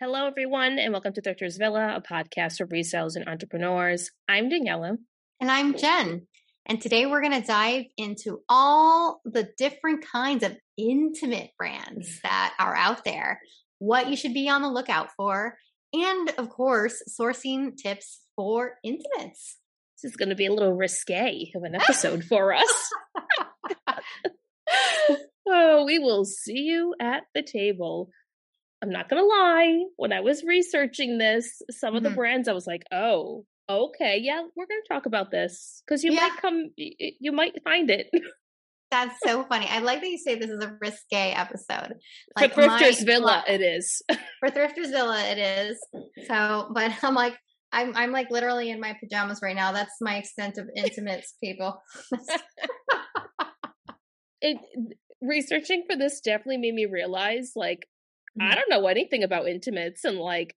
Hello, everyone, and welcome to Thrifters Villa, a podcast for resales and entrepreneurs. I'm Daniela. And I'm Jen. And today we're going to dive into all the different kinds of intimate brands mm. that are out there, what you should be on the lookout for, and of course, sourcing tips for intimates. This is going to be a little risque of an episode for us. oh, we will see you at the table. I'm not going to lie. When I was researching this, some of the mm-hmm. brands, I was like, oh, okay, yeah, we're going to talk about this because you yeah. might come, you might find it. That's so funny. I like that you say this is a risque episode. Like for Thrifters Villa, it is. For Thrifters Villa, it is. So, but I'm like, I'm I'm like literally in my pajamas right now. That's my extent of intimates, people. it researching for this definitely made me realize like mm-hmm. I don't know anything about intimates and like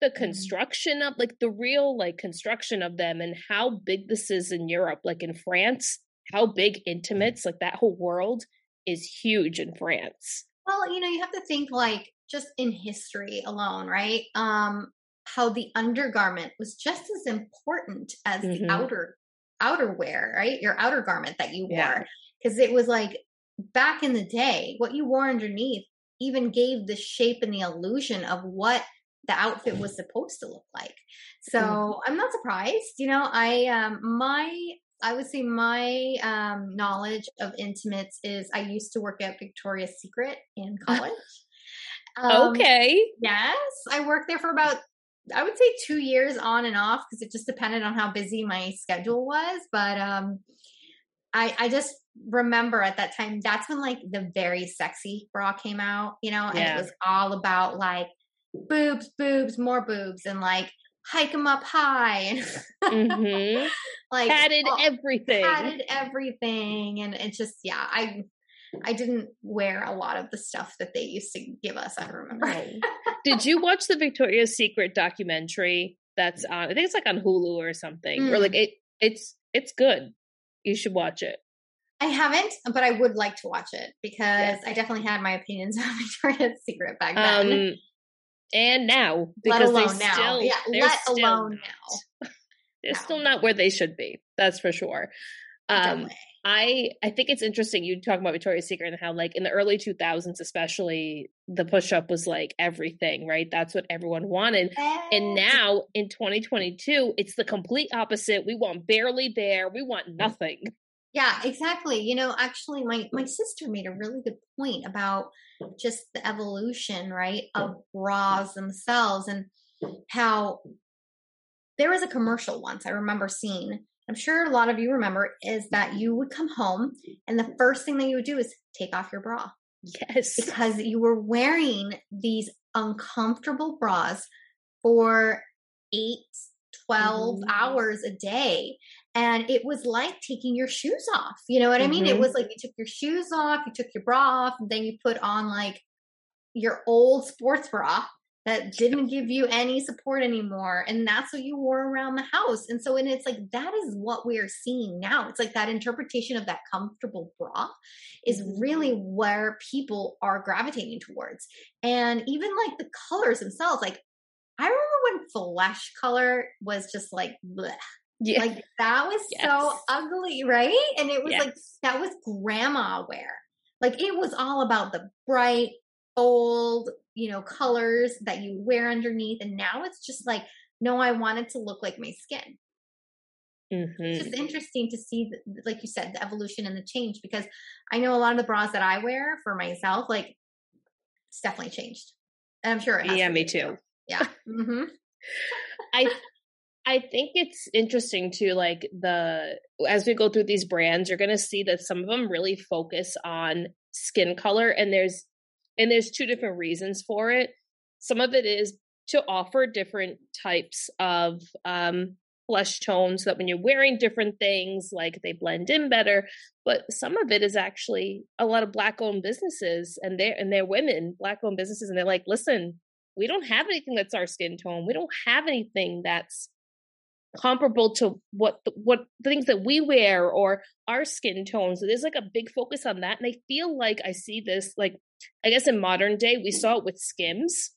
the mm-hmm. construction of like the real like construction of them and how big this is in Europe like in France how big intimates like that whole world is huge in France well you know you have to think like just in history alone right um how the undergarment was just as important as mm-hmm. the outer outerwear right your outer garment that you wore because yeah. it was like back in the day what you wore underneath even gave the shape and the illusion of what the outfit was supposed to look like. So mm-hmm. I'm not surprised. You know, I um my I would say my um knowledge of intimates is I used to work at Victoria's Secret in college. Um, okay. Yes, I worked there for about I would say 2 years on and off because it just depended on how busy my schedule was, but um I I just remember at that time that's when like the very sexy bra came out, you know, and yeah. it was all about like boobs, boobs, more boobs, and like hike them up high and mm-hmm. like padded all, everything, padded everything, and it's just yeah, I I didn't wear a lot of the stuff that they used to give us. I remember. Did you watch the Victoria's Secret documentary? That's on. I think it's like on Hulu or something. Mm. Or like it. It's it's good. You should watch it. I haven't, but I would like to watch it because yes. I definitely had my opinions on Victoria's Secret back then. Um, and now because let alone now. Still, yeah, let alone not, now. They're no. still not where they should be. That's for sure. Um, I I think it's interesting you talk about Victoria's Secret and how like in the early 2000s especially the push up was like everything, right? That's what everyone wanted. And now in 2022 it's the complete opposite. We want barely bare. We want nothing. Yeah, exactly. You know, actually my my sister made a really good point about just the evolution, right, of bras themselves and how there was a commercial once I remember seeing. I'm sure a lot of you remember is that you would come home and the first thing that you would do is take off your bra. Yes. Because you were wearing these uncomfortable bras for eight, 12 mm-hmm. hours a day and it was like taking your shoes off you know what mm-hmm. i mean it mm-hmm. was like you took your shoes off you took your bra off and then you put on like your old sports bra that didn't give you any support anymore and that's what you wore around the house and so and it's like that is what we are seeing now it's like that interpretation of that comfortable bra is mm-hmm. really where people are gravitating towards and even like the colors themselves like i remember when flesh color was just like bleh, yeah. Like that was yes. so ugly, right? And it was yes. like that was grandma wear. Like it was all about the bright, bold, you know, colors that you wear underneath. And now it's just like, no, I want it to look like my skin. Mm-hmm. It's just interesting to see, the, like you said, the evolution and the change because I know a lot of the bras that I wear for myself, like it's definitely changed. And I'm sure Yeah, me too. too. Yeah. mm-hmm. I I think it's interesting to like the as we go through these brands, you're going to see that some of them really focus on skin color and there's and there's two different reasons for it. Some of it is to offer different types of um flesh tones that when you're wearing different things like they blend in better but some of it is actually a lot of black owned businesses and they're and they're women black owned businesses and they're like listen we don't have anything that's our skin tone we don't have anything that's comparable to what the, what the things that we wear or our skin tones. So there's like a big focus on that, and I feel like I see this like I guess in modern day we saw it with Skims,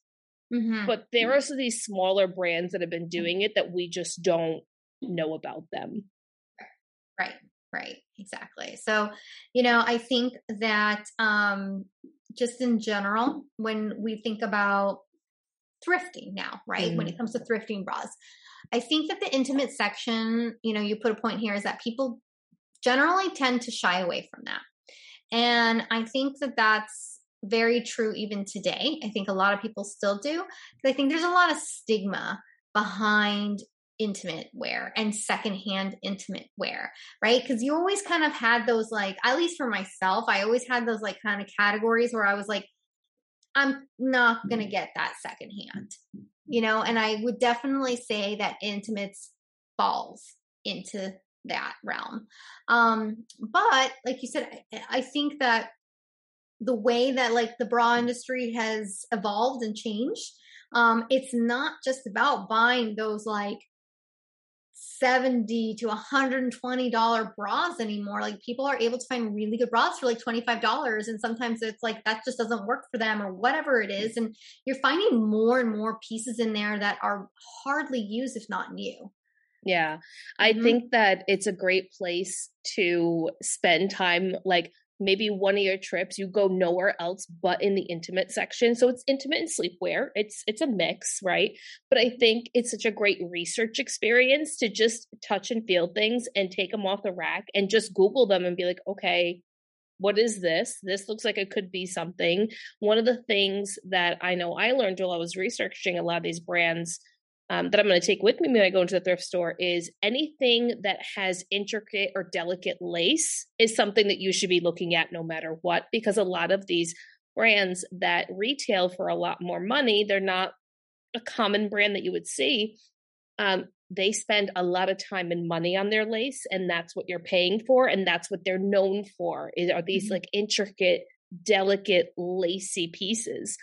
Mm-hmm. But there are also these smaller brands that have been doing it that we just don't know about them. Right, right, exactly. So, you know, I think that um, just in general, when we think about thrifting now, right, mm-hmm. when it comes to thrifting bras, I think that the intimate section, you know, you put a point here is that people generally tend to shy away from that. And I think that that's very true even today. I think a lot of people still do. I think there's a lot of stigma behind intimate wear and secondhand intimate wear, right? Because you always kind of had those, like, at least for myself, I always had those, like, kind of categories where I was like, I'm not going to mm-hmm. get that secondhand, you know? And I would definitely say that intimates falls into that realm. Um, but like you said, I, I think that the way that like the bra industry has evolved and changed, um, it's not just about buying those like 70 to 120 dollar bras anymore like people are able to find really good bras for like 25 dollars and sometimes it's like that just doesn't work for them or whatever it is and you're finding more and more pieces in there that are hardly used if not new yeah. I mm-hmm. think that it's a great place to spend time like maybe one of your trips you go nowhere else but in the intimate section. So it's intimate and sleepwear. It's it's a mix right? But i think it's such a great research experience to just touch and feel things and take them off the rack and just google them and be like okay what is this? This looks like it could be something. One of the things that i know i learned while i was researching a lot of these brands um, that I'm going to take with me when I go into the thrift store is anything that has intricate or delicate lace is something that you should be looking at no matter what, because a lot of these brands that retail for a lot more money, they're not a common brand that you would see. Um, they spend a lot of time and money on their lace, and that's what you're paying for, and that's what they're known for. Is, are these mm-hmm. like intricate, delicate, lacy pieces?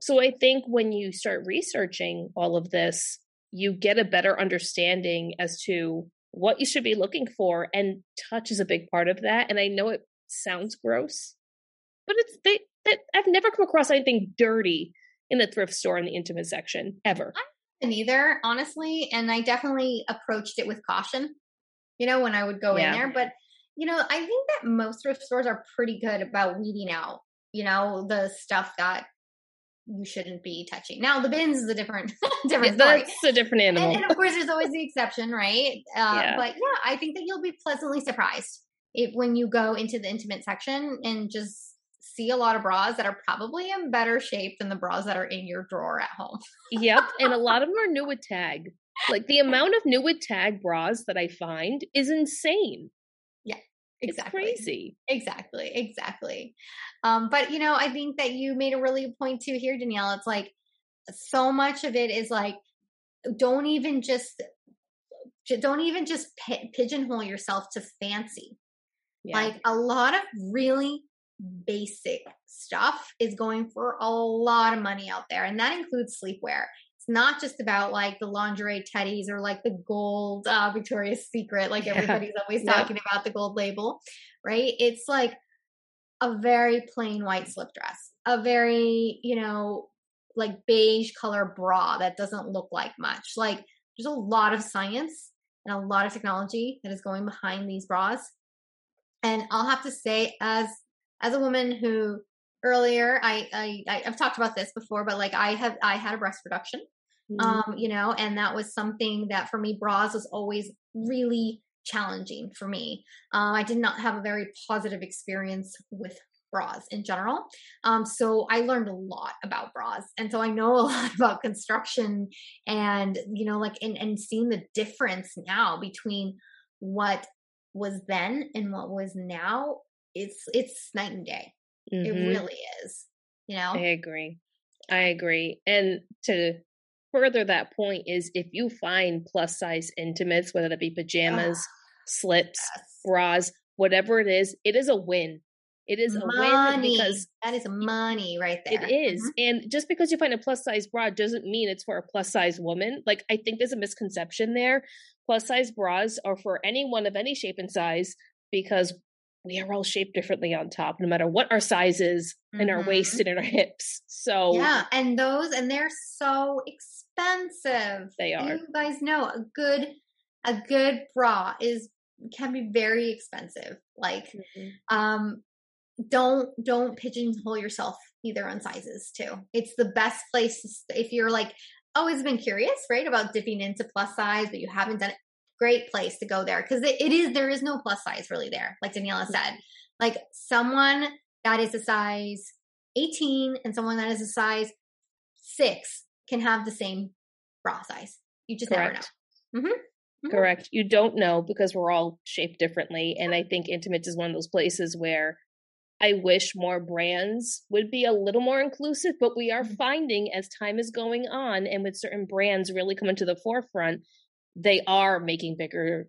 So I think when you start researching all of this, you get a better understanding as to what you should be looking for and touch is a big part of that and i know it sounds gross but it's they that i've never come across anything dirty in the thrift store in the intimate section ever I neither honestly and i definitely approached it with caution you know when i would go yeah. in there but you know i think that most thrift stores are pretty good about weeding out you know the stuff that you shouldn't be touching. Now the bins is a different different story. That's a different animal. And, and, of course there's always the exception, right? Uh, yeah. but yeah, I think that you'll be pleasantly surprised if when you go into the intimate section and just see a lot of bras that are probably in better shape than the bras that are in your drawer at home. yep, and a lot of them are new with tag. Like the amount of new with tag bras that I find is insane. Exactly. It's crazy. Exactly. Exactly. Um, but you know, I think that you made a really point too here, Danielle. It's like so much of it is like, don't even just, don't even just pigeonhole yourself to fancy. Yeah. Like a lot of really basic stuff is going for a lot of money out there, and that includes sleepwear not just about like the lingerie teddies or like the gold uh, Victoria's Secret, like everybody's always yeah. talking about the gold label, right? It's like a very plain white slip dress, a very, you know, like beige color bra that doesn't look like much. Like there's a lot of science and a lot of technology that is going behind these bras. And I'll have to say, as as a woman who earlier I, I I've talked about this before, but like I have I had a breast reduction Mm-hmm. Um, you know, and that was something that for me, bras was always really challenging for me. Uh, I did not have a very positive experience with bras in general. Um, so I learned a lot about bras. And so I know a lot about construction and, you know, like, and, and seeing the difference now between what was then and what was now. It's, it's night and day. Mm-hmm. It really is, you know? I agree. I agree. And to further that point is if you find plus size intimates, whether that be pajamas, slips, yes. bras, whatever it is, it is a win. It is money. a win because that is money right there. It is. Mm-hmm. And just because you find a plus size bra doesn't mean it's for a plus size woman. Like I think there's a misconception there. Plus size bras are for anyone of any shape and size because we are all shaped differently on top, no matter what our size is mm-hmm. in our waist and in our hips. So yeah, and those and they're so expensive. They are. You guys know a good a good bra is can be very expensive. Like, mm-hmm. um, don't don't pigeonhole yourself either on sizes too. It's the best place if you're like always been curious, right, about dipping into plus size, but you haven't done it. Great place to go there because it, it is there is no plus size really there, like Daniela said. Mm-hmm. Like someone that is a size 18 and someone that is a size six can have the same bra size. You just Correct. never know. Mm-hmm. Mm-hmm. Correct. You don't know because we're all shaped differently. And I think Intimates is one of those places where I wish more brands would be a little more inclusive, but we are mm-hmm. finding as time is going on and with certain brands really coming to the forefront, they are making bigger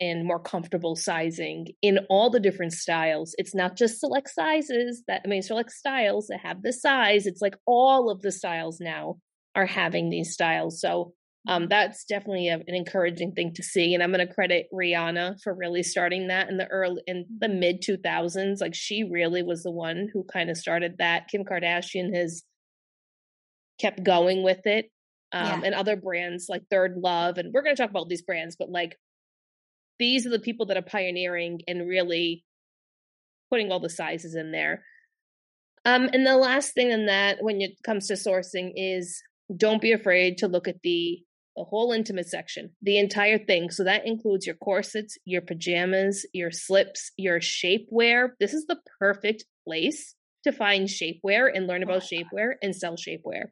and more comfortable sizing in all the different styles. It's not just select sizes that I mean select styles that have the size. It's like all of the styles now are having these styles. So um, that's definitely a, an encouraging thing to see. And I'm going to credit Rihanna for really starting that in the early, in the mid 2000s. Like she really was the one who kind of started that. Kim Kardashian has kept going with it. Um, yeah. and other brands like Third Love. And we're going to talk about these brands, but like these are the people that are pioneering and really putting all the sizes in there. Um, and the last thing in that, when it comes to sourcing, is don't be afraid to look at the the whole intimate section, the entire thing. So that includes your corsets, your pajamas, your slips, your shapewear. This is the perfect place to find shapewear and learn about oh shapewear and sell shapewear.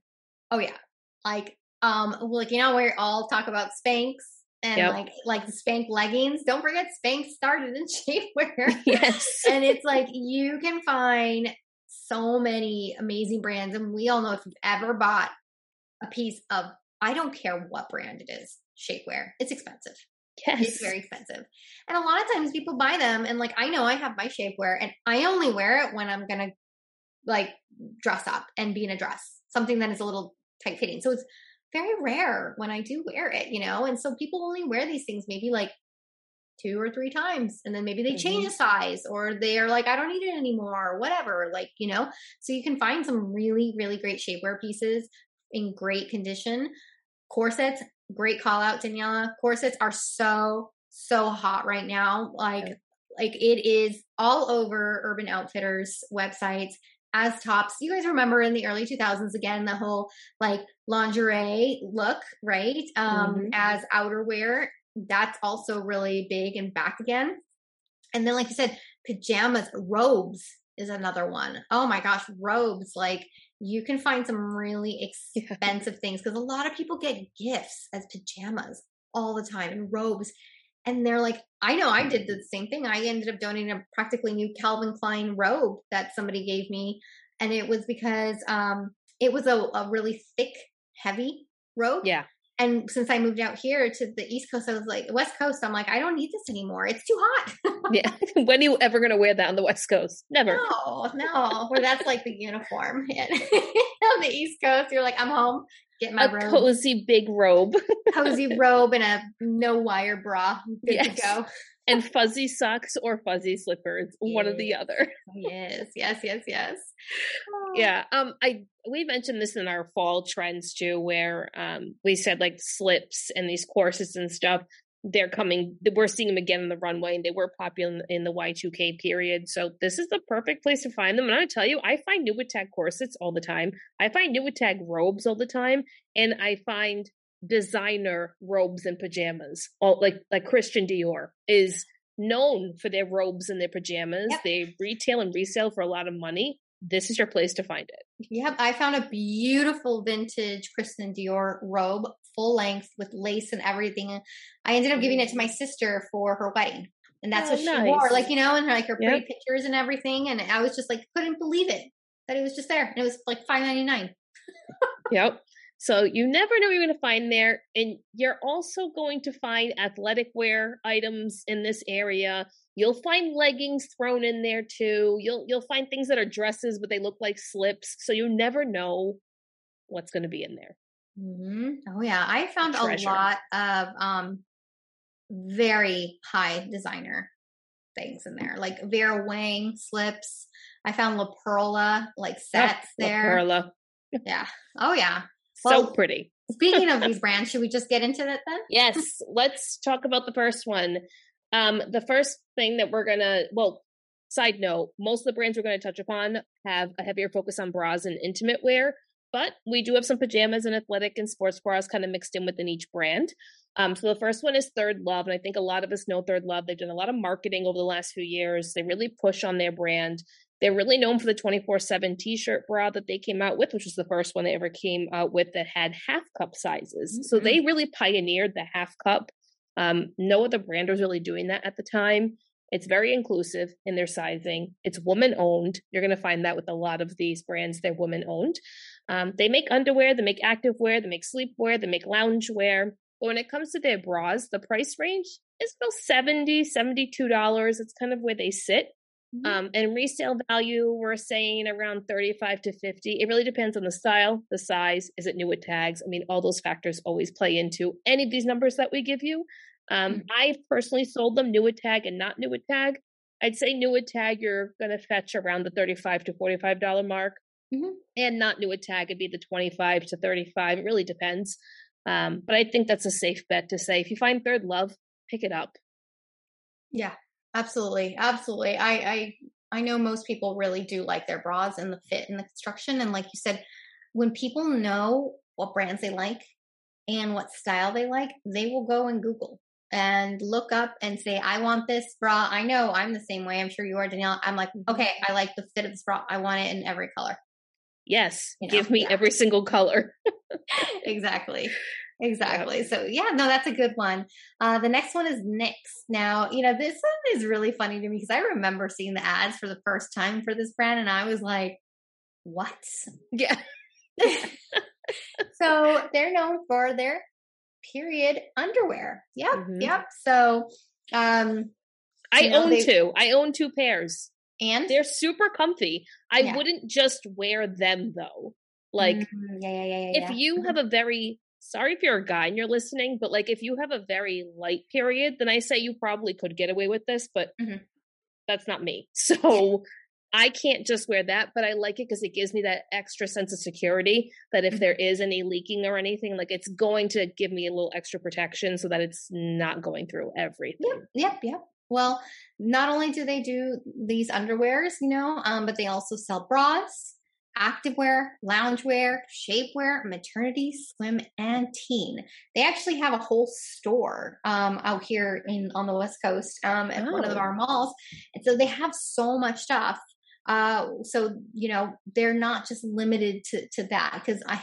Oh yeah. Like um like you know we all talk about Spanx and yep. like like the Spank leggings. Don't forget Spank started in shapewear. Yes. and it's like you can find so many amazing brands and we all know if you've ever bought a piece of I don't care what brand it is, shapewear. It's expensive. Yes. It's very expensive. And a lot of times people buy them and like I know I have my shapewear and I only wear it when I'm gonna like dress up and be in a dress. Something that is a little tight fitting. So it's very rare when I do wear it, you know? And so people only wear these things maybe like two or three times and then maybe they change mm-hmm. a size or they're like i don't need it anymore or whatever like you know so you can find some really really great shapewear pieces in great condition. Corsets, great call out, Daniela. Corsets are so, so hot right now. Like, like it is all over Urban Outfitters websites as tops. You guys remember in the early 2000s again the whole like lingerie look, right? Um mm-hmm. as outerwear. That's also really big and back again. And then like you said, pajamas, robes is another one. Oh my gosh, robes like you can find some really expensive things because a lot of people get gifts as pajamas all the time and robes. And they're like, I know I did the same thing. I ended up donating a practically new Calvin Klein robe that somebody gave me. And it was because um, it was a, a really thick, heavy robe. Yeah. And since I moved out here to the East Coast, I was like, West Coast, I'm like, I don't need this anymore. It's too hot. yeah. When are you ever going to wear that on the West Coast? Never. No, no. Where that's like the uniform. on the East Coast, you're like, I'm home. Get my a robe. cozy big robe. cozy robe and a no wire bra. Good yes. to go. and fuzzy socks or fuzzy slippers, yes. one or the other. yes, yes, yes, yes. Yeah. Um I we mentioned this in our fall trends too, where um we said like slips and these corsets and stuff they're coming we're seeing them again in the runway and they were popular in the y2k period. So this is the perfect place to find them. And i tell you i find new tag corsets all the time. I find new tag robes all the time. And i find designer robes and pajamas. All like like christian dior is known for their robes and their pajamas. Yep. they retail and resell for a lot of money this is your place to find it. Yep, I found a beautiful vintage Christian Dior robe, full length with lace and everything. I ended up giving it to my sister for her wedding. And that's oh, what she nice. wore, like, you know, and like her pretty pictures and everything. And I was just like, couldn't believe it that it was just there. And it was like five ninety nine. yep. So you never know what you're going to find there. And you're also going to find athletic wear items in this area. You'll find leggings thrown in there too. You'll you'll find things that are dresses, but they look like slips. So you never know what's going to be in there. Mm-hmm. Oh yeah, I found a, a lot of um very high designer things in there, like Vera Wang slips. I found La Perla like sets oh, there. La Perla. Yeah. Oh yeah. Well, so pretty. speaking of these brands, should we just get into it then? Yes. Let's talk about the first one. Um, the first thing that we're gonna well, side note, most of the brands we're gonna touch upon have a heavier focus on bras and intimate wear, but we do have some pajamas and athletic and sports bras kind of mixed in within each brand. Um, so the first one is Third Love, and I think a lot of us know Third Love. They've done a lot of marketing over the last few years. They really push on their brand. They're really known for the 24 7 t shirt bra that they came out with, which was the first one they ever came out with that had half cup sizes. Mm-hmm. So they really pioneered the half cup. Um, no other brand was really doing that at the time. It's very inclusive in their sizing. It's woman owned. You're going to find that with a lot of these brands, they're woman owned. Um, they make underwear, they make active wear, they make sleepwear, they make lounge wear. But when it comes to their bras, the price range is about 70 $72. It's kind of where they sit. Mm-hmm. Um, and resale value, we're saying around 35 to 50. It really depends on the style, the size. Is it new with tags? I mean, all those factors always play into any of these numbers that we give you. Um, mm-hmm. I personally sold them new with tag and not new with tag. I'd say new with tag, you're going to fetch around the 35 to $45 mark. Mm-hmm. And not new with tag, it'd be the 25 to 35. It really depends. Um, but I think that's a safe bet to say if you find third love, pick it up. Yeah, absolutely, absolutely. I I I know most people really do like their bras and the fit and the construction. And like you said, when people know what brands they like and what style they like, they will go and Google and look up and say, I want this bra. I know I'm the same way. I'm sure you are, Danielle. I'm like, mm-hmm. okay, I like the fit of this bra. I want it in every color. Yes. You know, give me yeah. every single color. exactly. Exactly. So yeah, no, that's a good one. Uh, the next one is Knix. Now, you know, this one is really funny to me because I remember seeing the ads for the first time for this brand and I was like, what? Yeah. so they're known for their period underwear. Yep. Mm-hmm. Yep. So um I know, own two. I own two pairs. And they're super comfy. I yeah. wouldn't just wear them though. Like, mm-hmm. yeah, yeah, yeah, yeah, if you mm-hmm. have a very sorry if you're a guy and you're listening, but like if you have a very light period, then I say you probably could get away with this, but mm-hmm. that's not me. So I can't just wear that, but I like it because it gives me that extra sense of security that if mm-hmm. there is any leaking or anything, like it's going to give me a little extra protection so that it's not going through everything. Yep, yep, yep. Well, not only do they do these underwears, you know, um, but they also sell bras, activewear, loungewear, shapewear, maternity, swim, and teen. They actually have a whole store um, out here in on the West Coast um, at oh. one of oh. our malls, and so they have so much stuff. Uh, so you know they're not just limited to to that because I.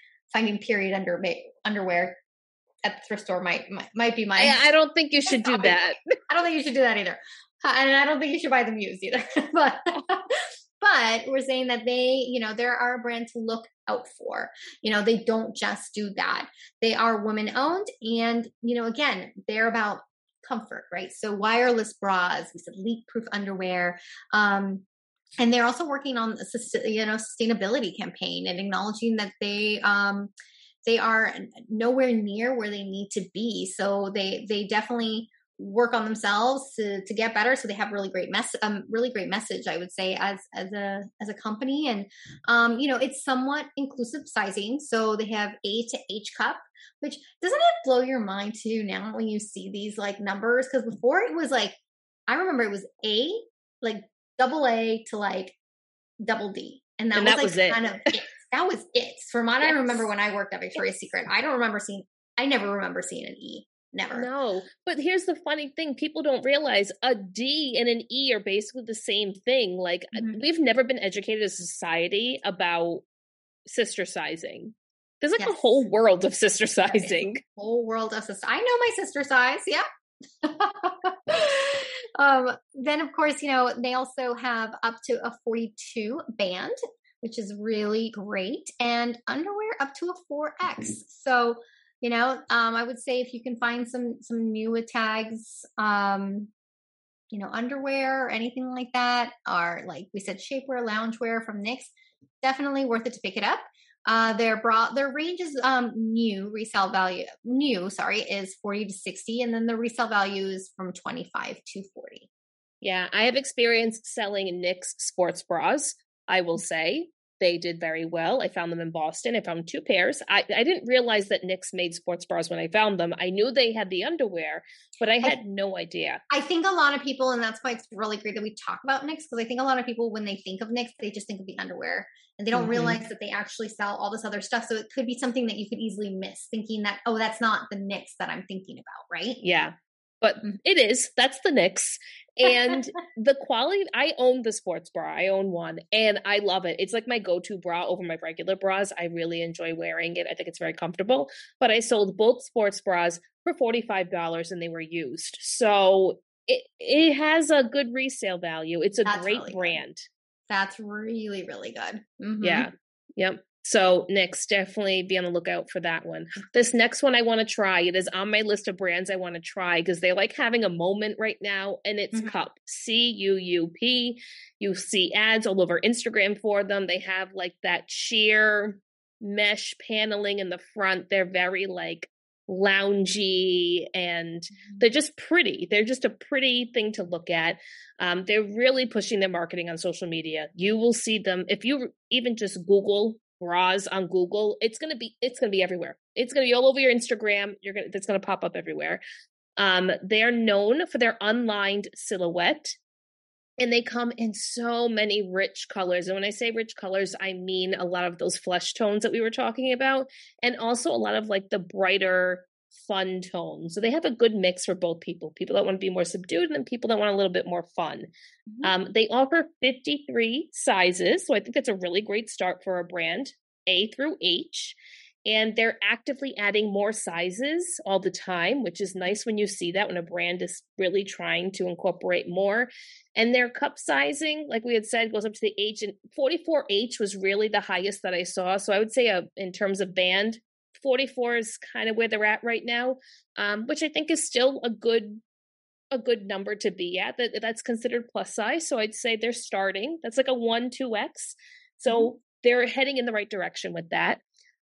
finding period under underwear at the thrift store might might, might be my. I, I don't think you should do that. I don't think you should do that either, and I don't think you should buy them used either. but but we're saying that they, you know, there are brands to look out for. You know, they don't just do that. They are women owned, and you know, again, they're about comfort, right? So wireless bras, we said leak proof underwear. Um, and they're also working on a you know sustainability campaign and acknowledging that they um, they are nowhere near where they need to be. So they they definitely work on themselves to to get better. So they have really great mess um really great message I would say as as a as a company and um you know it's somewhat inclusive sizing. So they have A to H cup, which doesn't it blow your mind too now when you see these like numbers because before it was like I remember it was A like double A to like double D. And that, and was, that like was it. kind of it that was it. From what yes. I remember when I worked at Victoria's Secret, I don't remember seeing. I never remember seeing an E. Never. No, but here's the funny thing: people don't realize a D and an E are basically the same thing. Like mm-hmm. we've never been educated as a society about sister sizing. There's like yes. a whole world of sister sizing. Whole world of sister. I know my sister size. Yeah. um, then of course, you know, they also have up to a 42 band, which is really great, and underwear up to a 4X. So, you know, um, I would say if you can find some some new tags, um, you know, underwear or anything like that, or like we said, shapewear, loungewear from Knix, definitely worth it to pick it up. Uh, their bra, their range is um new resale value, new sorry, is forty to sixty, and then the resale value is from twenty five to forty. Yeah, I have experience selling Knix sports bras. I will say they did very well. I found them in Boston. I found two pairs. I, I didn't realize that Knix made sports bras when I found them. I knew they had the underwear, but I had I, no idea. I think a lot of people, and that's why it's really great that we talk about Knix, because I think a lot of people, when they think of Knix, they just think of the underwear and they don't mm-hmm. realize that they actually sell all this other stuff. So it could be something that you could easily miss, thinking that, oh, that's not the Knix that I'm thinking about, right? Yeah but mm. it is that's the Knix and the quality i own the sports bra i own one and i love it it's like my go-to bra over my regular bras i really enjoy wearing it i think it's very comfortable but i sold both sports bras for $45 and they were used so it, it has a good resale value it's a that's great really brand. That's really really good mm-hmm. yeah yep so next, definitely be on the lookout for that one. This next one I want to try. It is on my list of brands I want to try because they like having a moment right now, and it's mm-hmm. Cuup C U U P. You see ads all over Instagram for them. They have like that sheer mesh paneling in the front. They're very like loungy and mm-hmm. they're just pretty. They're just a pretty thing to look at. Um, they're really pushing their marketing on social media. You will see them if you even just Google bras on Google, it's gonna be it's gonna be everywhere. It's gonna be all over your Instagram. You're gonna it's gonna pop up everywhere. Um, they are known for their unlined silhouette, and they come in so many rich colors. And when I say rich colors, I mean a lot of those flesh tones that we were talking about, and also a lot of like the brighter fun tones. So they have a good mix for both people people that want to be more subdued and then people that want a little bit more fun. Mm-hmm. Um, they offer 53 sizes. So I think that's a really great start for a brand, A through H. And they're actively adding more sizes all the time, which is nice when you see that when a brand is really trying to incorporate more. And their cup sizing, like we had said, goes up to the H. And 44H was really the highest that I saw. So I would say, a, uh, in terms of band, 44 is kind of where they're at right now, um, which I think is still a good a good number to be at. That that's considered plus size. So I'd say they're starting. That's like a one two x. So mm-hmm. they're heading in the right direction with that.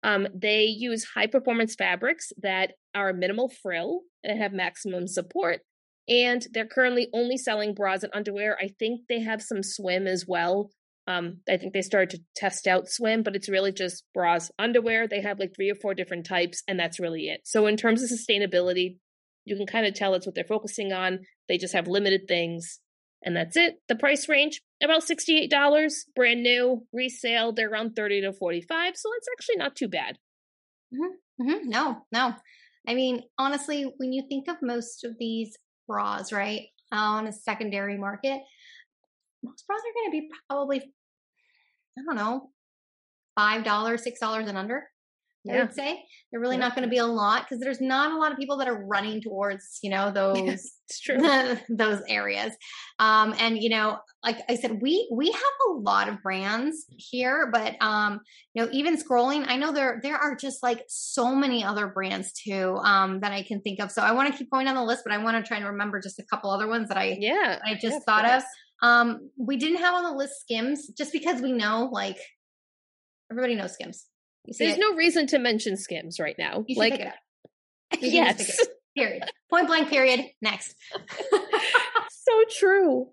Um, they use high performance fabrics that are minimal frill and have maximum support. And they're currently only selling bras and underwear. I think they have some swim as well, um, I think they started to test out swim, but it's really just bras, underwear. They have like three or four different types, and that's really it. So, in terms of sustainability, you can kind of tell it's what they're focusing on. They just have limited things, and that's it. The price range about $68, brand new, resale, they're around 30 to 45 So, it's actually not too bad. Mm-hmm. Mm-hmm. No, no. I mean, honestly, when you think of most of these bras, right, on a secondary market, most bras are going to be probably, I don't know, $5, $6 and under. Yeah. I would say they're really yeah. not going to be a lot because there's not a lot of people that are running towards, you know, those those areas. Um, and you know, like I said, we we have a lot of brands here, but um, you know, even scrolling, I know there there are just like so many other brands too um, that I can think of. So I want to keep going on the list, but I want to try and remember just a couple other ones that I yeah I just yeah, thought of. Um, we didn't have on the list Skims just because we know like everybody knows Skims. There's it. no reason to mention Skims right now. Like yes. Period. Point blank period. Next. so true.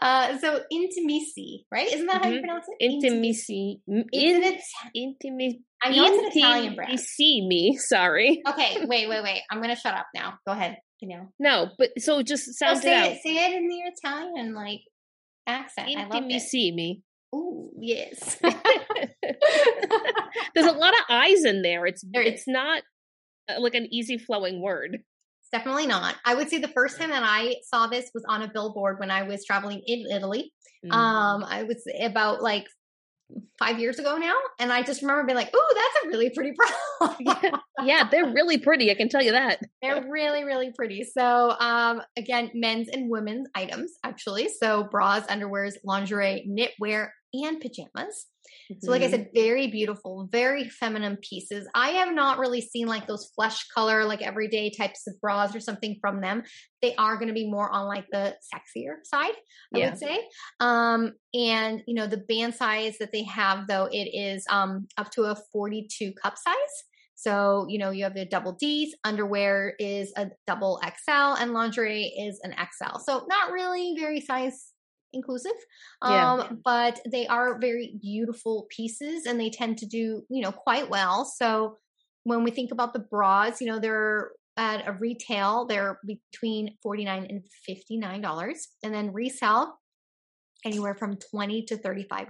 Uh, so intimacy, right? Isn't that mm-hmm. how you mm-hmm. pronounce it? Intimacy. Intimacy. Intimacy. I know it's an Italian brand. See me. Sorry. Okay. Wait. Wait. Wait. I'm gonna shut up now. Go ahead. You know. No, but so just sound say it out. It, say it in your Italian like accent. Intimacy. Me. Ooh, yes. There's a lot of eyes in there. It's there it's not uh, like an easy flowing word. It's definitely not. I would say the first time that I saw this was on a billboard when I was traveling in Italy. Mm. Um, I was about like five years ago now. And I just remember being like, "Ooh, that's a really pretty bra." yeah. yeah, they're really pretty. I can tell you that. they're really, really pretty. So, um, again, men's and women's items actually. So, bras, underwears, lingerie, knitwear, and pajamas. So, like I Mhm. said, very beautiful, very feminine pieces. I have not really seen like those flesh color, like everyday types of bras or something from them. They are going to be more on like the sexier side, I Yeah. would say. Um, and you know, the band size that they have though, it is um up to a 42 cup size. So, you know, you have the double D's, underwear is a double XL, and lingerie is an XL. So, not really very size inclusive. Yeah. Um, but they are very beautiful pieces and they tend to do, you know, quite well. So, when we think about the bras, you know, they're at a retail, they're between 49 and $59. And then resell anywhere from 20 to $35.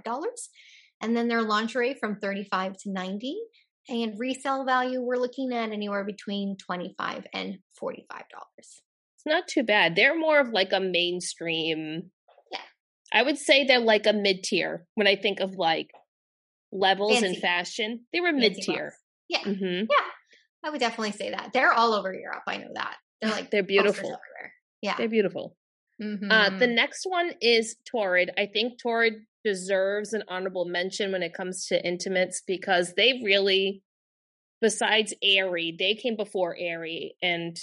And then their lingerie from 35 to 90 and resale value we're looking at anywhere between 25 and $45. It's not too bad. They're more of like a mainstream. I would say they're like a mid tier when I think of like levels in fashion. They were mid tier. Yeah. hmm Yeah. I would definitely say that. They're all over Europe. I know that. They're like They're beautiful. Yeah. They're beautiful. Mhm. Uh, the next one is Torrid. I think Torrid deserves an honorable mention when it comes to intimates because they really, besides Aerie, they came before Aerie and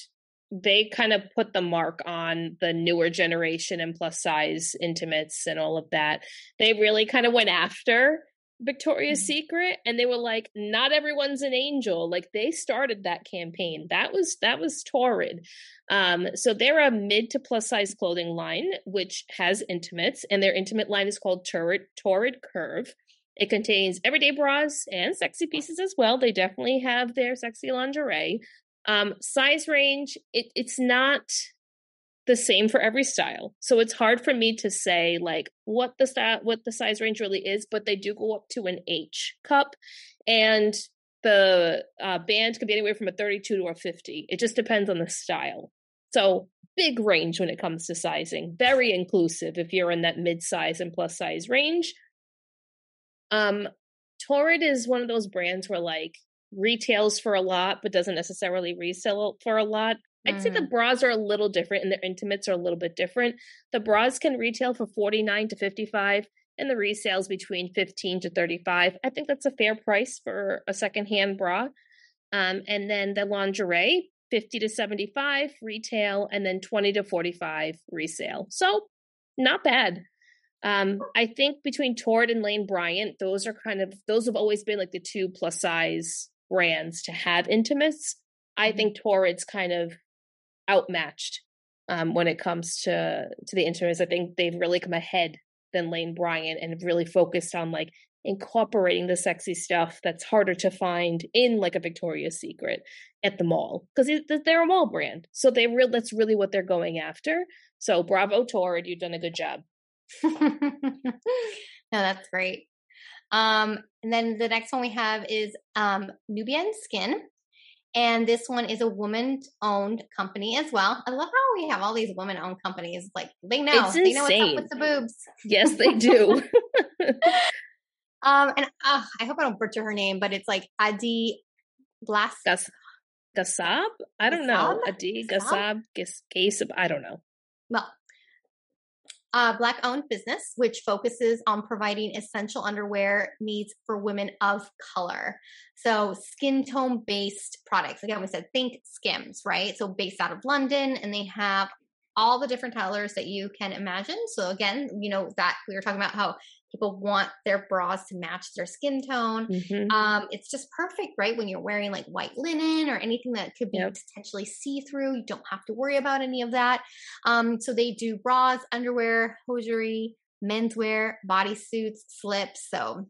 they kind of put the mark on the newer generation and plus size intimates and all of that. They really kind of went after Victoria's Mhm. Secret and they were like, not everyone's an angel. Like they started that campaign. That was that was torrid. Um, so they're a mid to plus size clothing line, which has intimates, and their intimate line is called Torrid, Torrid Curve. It contains everyday bras and sexy pieces as well. They definitely have their sexy lingerie. Um, size range, it, it's not the same for every style. So it's hard for me to say like what the style what the size range really is, but they do go up to an H cup and the uh, band could be anywhere from a 32 to a 50. It just depends on the style. So big range when it comes to sizing. Very inclusive if you're in that mid size and plus size range. Um, Torrid is one of those brands where like retails for a lot, but doesn't necessarily resell for a lot. I'd say the Mm. bras are a little different and the intimates are a little bit different. The bras can retail for 49 to 55 and the resales between 15 to 35. I think that's a fair price for a secondhand bra. Um, and then the lingerie, 50 to 75 retail and then 20 to 45 resale. So not bad. Um, I think between Torrid and Lane Bryant, those are kind of those have always been like the two plus size brands to have intimates. I Mhm. think Torrid's kind of outmatched um, when it comes to to the intimates. I think they've really come ahead than Lane Bryant and really focused on like incorporating the sexy stuff that's harder to find in like a Victoria's Secret at the mall because they're a mall brand. So they real that's really what they're going after. So bravo Torrid, you've done a good job. no, that's great. Um, and then the next one we have is um, Nubian Skin. And this one is a woman owned company as well. I love how we have all these women owned companies. Like they know, they know what's up with the boobs. Yes, they do. Um, and uh, I hope I don't butcher her name, but it's like Adi Blas. Gas Gasab? I don't know. Adi Gasab? Gasab Gas Gasab. I don't know. well, black owned business which focuses on providing essential underwear needs for women of color. So, skin tone based products. Again, we said think Skims, right? So, based out of London, and they have all the different colors that you can imagine. So, again, you know, that we were talking about how people want their bras to match their skin tone. Mhm. Um, it's just perfect, right? When you're wearing like white linen or anything that could be Yep. potentially see through, you don't have to worry about any of that. Um, so they do bras, underwear, hosiery, menswear, bodysuits, slips. So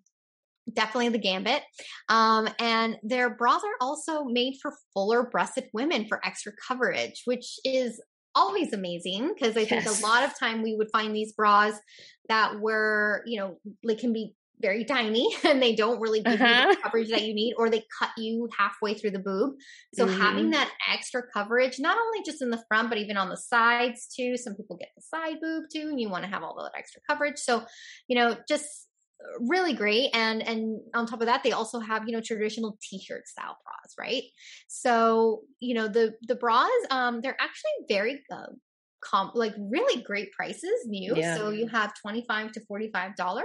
definitely the gambit. Um, and their bras are also made for fuller breasted women for extra coverage, which is always amazing because I think Yes. a lot of time we would find these bras that were, you know, they can be very tiny and they don't really give you Uh-huh. the coverage that you need or they cut you halfway through the boob. So having Mhm. that extra coverage, not only just in the front, but even on the sides too. Some people get the side boob too, and you want to have all that extra coverage. So, you know, just really great and and on top of that they also have you know traditional t-shirt style bras right? So you know the the bras um they're actually very uh, comp like really great prices new. Yeah. so you have 25 to 45 dollars.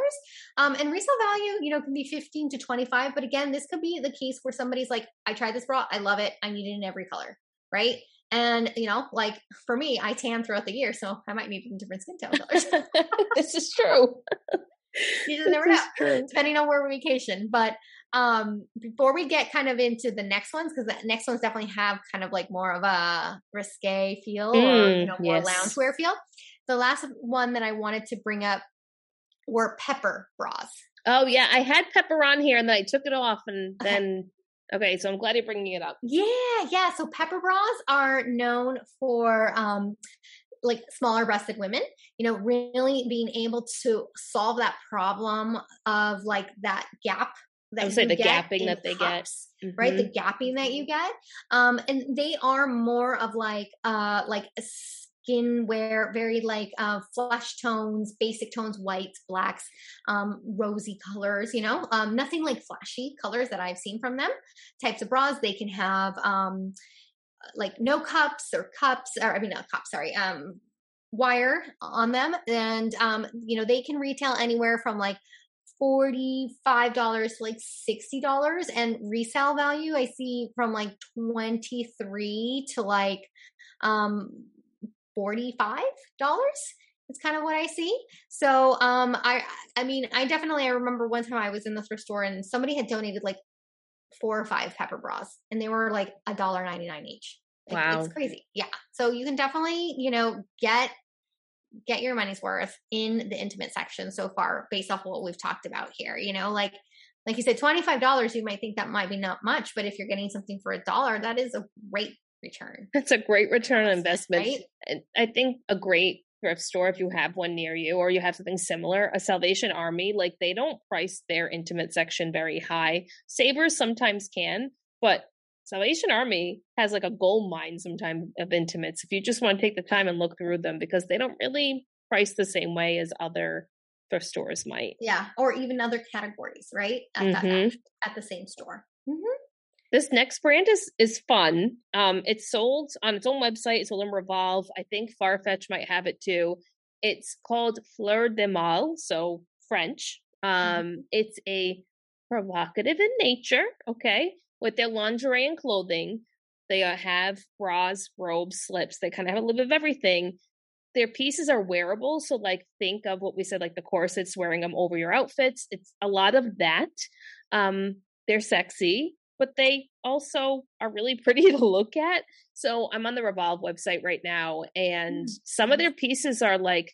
Um and resale value you know can be 15 to 25 but again this could be the case where somebody's like i tried this bra i love it i need it in every color right? And you know like for me i tan throughout the year so i might need different skin tone colors. This is true you just never know depending on where we vacation but um before we get kind of into the next ones because the next ones definitely have kind of like more of a risque feel mm, or you know more yes. loungewear feel. The last one that i wanted to bring up were pepper bras. Oh yeah i had pepper on here and then i took it off and then okay so i'm glad you're bringing it up. Yeah yeah so pepper bras are known for um like smaller breasted women you know really being able to solve that problem of like that gap that I would say the gapping that they cups, get, mm-hmm. right? The gapping that you get, um, and they are more of like uh like a skin wear, very like uh flesh tones, basic tones, whites, blacks, um, rosy colors. You know, um, nothing like flashy colors that I've seen from them. Types of bras they can have, um, like no cups or cups, or I mean not cups, sorry, um wire on them and um you know they can retail anywhere from like $45 to like $60 and resale value I see from like 23 to like um $45 it's kind of what I see. So um I I mean I definitely I remember one time I was in the thrift store and somebody had donated like four or five pepper bras and they were like a dollar ninety nine each. wow. It's crazy. Yeah. So you can definitely, you know, get get your money's worth in the intimate section so far based off what we've talked about here you know like like you said $25 you might think that might be not much but if you're getting something for a dollar that is a great return that's a great return on investment right? i think a great thrift store if you have one near you or you have something similar a salvation army like they don't price their intimate section very high savers sometimes can but Salvation Army has like a gold mine sometimes of intimates if you just want to take the time and look through them because they don't really price the same way as other thrift stores might. Yeah, or even other categories, right? At, mm-hmm. that, at the same store. This next brand is is fun. Um, it's sold on its own website. It's sold in Revolve. I think Farfetch might have it too. It's called Fleur de Mal, so French. Mm-hmm. Um, mm-hmm. it's a provocative in nature. Okay, with their lingerie and clothing. They uh, have bras, robes, slips. They kind of have a little bit of everything. Their pieces are wearable. So, like, think of what we said, like the corsets, wearing them over your outfits. It's a lot of that. Um, they're sexy, but they also are really pretty to look at. So, I'm on the Revolve website right now, and mm. some of their pieces are like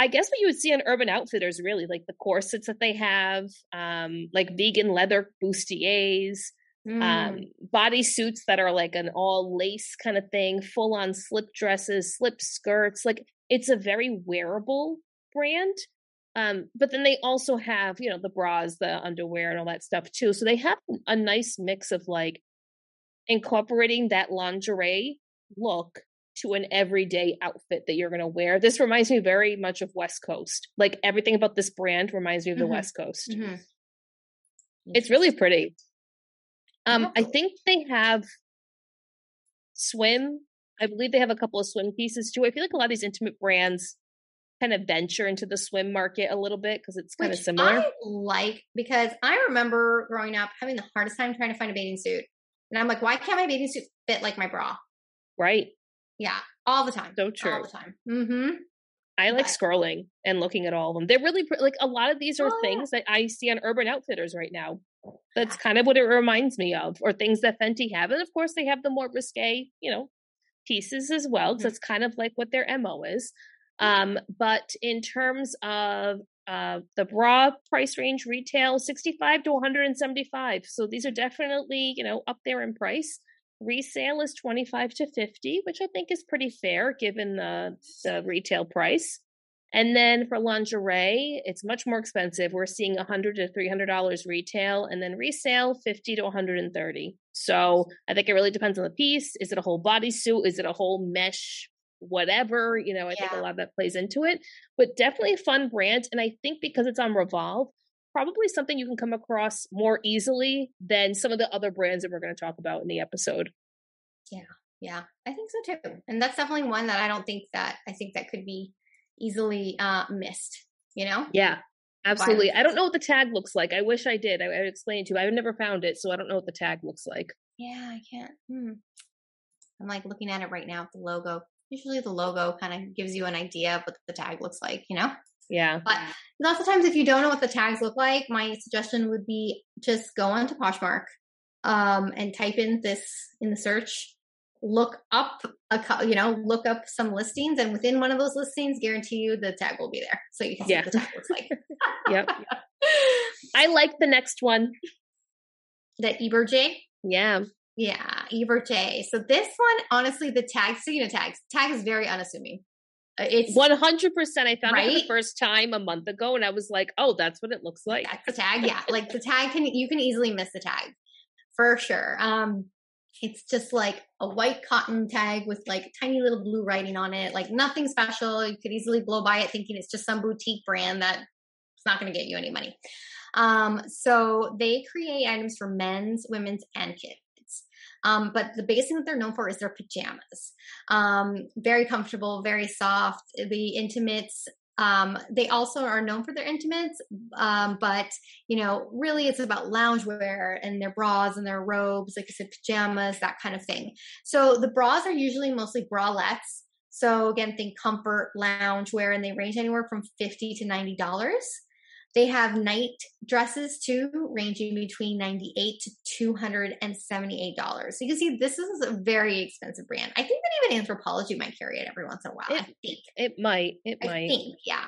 I guess what you would see on Urban Outfitters, really, like the corsets that they have, um, like vegan leather bustiers, mm. um, body suits that are like an all lace kind of thing, full on slip dresses, slip skirts. Like it's a very wearable brand. Um, but then they also have, you know, the bras, the underwear, and all that stuff too. So they have a nice mix of like incorporating that lingerie look to an everyday outfit that you're going to wear. This reminds me very much of West Coast. Like everything about this brand reminds me of the mm-hmm. West Coast. Mm-hmm. It's really pretty. Um, I think they have swim. I believe they have a couple of swim pieces too. I feel like a lot of these intimate brands kind of venture into the swim market a little bit because it's kind Which of similar. I like because I remember growing up having the hardest time trying to find a bathing suit. And I'm like, why can't my bathing suit fit like my bra? Right. Yeah, all the time. So true. All the time. Mm-hmm. I like scrolling and looking at all of them. They're really like a lot of these are oh, things yeah. that I see on Urban Outfitters right now. That's kind of what it reminds me of, or things that Fenty have, and of course they have the more risque, you know, pieces as well. Because mm-hmm. that's kind of like what their mo is. Um, but in terms of Uh, the bra price range retail 65 to 175. So these are definitely, you know, up there in price. Resale is 25 to 50, which I think is pretty fair given the, the retail price. And then for lingerie, it's much more expensive. We're seeing 100 to 300 dollars retail, and then resale 50 to 130. So I think it really depends on the piece. Is it a whole bodysuit? Is it a whole mesh? Whatever you know, I yeah. think a lot of that plays into it. But definitely a fun brand, and I think because it's on Revolve, probably something you can come across more easily than some of the other brands that we're going to talk about in the episode. Yeah, yeah, I think so too. And that's definitely one that I don't think that I think that could be easily uh, missed, you know? Yeah, absolutely. I don't know what the tag looks like. I wish I did. I, I would explain to you. I've never found it, so I don't know what the tag looks like. Yeah, I can't. Hmm. I'm like looking at it right now, the logo. Usually the logo kind of gives you an idea of what the tag looks like, you know? Yeah. But lots of times, if you don't know what the tags look like, my suggestion would be just go onto Poshmark um, and type in this in the search look up a you know look up some listings and within one of those listings guarantee you the tag will be there so you can see yeah. what the tag looks like. Yep. I like the next one. The Eberjey? Yeah. Yeah Eberjey. So this one honestly the tag so you know tags tag is very unassuming it's 100% i found right? it the first time a month ago and i was like oh that's what it looks like that's the tag yeah like the tag can you can easily miss the tag for sure um it's just like a white cotton tag with like tiny little blue writing on it, like nothing special. You could easily blow by it thinking it's just some boutique brand that's not going to get you any money. Um, so they create items for men's, women's, and kids. Um, but the biggest thing that they're known for is their pajamas. Um, very comfortable, very soft. The intimates um, they also are known for their intimates, um, but you know, really, it's about loungewear and their bras and their robes, like I said, pajamas, that kind of thing. So the bras are usually mostly bralettes. So again, think comfort loungewear, and they range anywhere from fifty to ninety dollars. They have night dresses too, ranging between 98 to $278. So you can see this is a very expensive brand. I think that even Anthropologie might carry it every once in a while. It, I think it might. It I might. Think, yeah.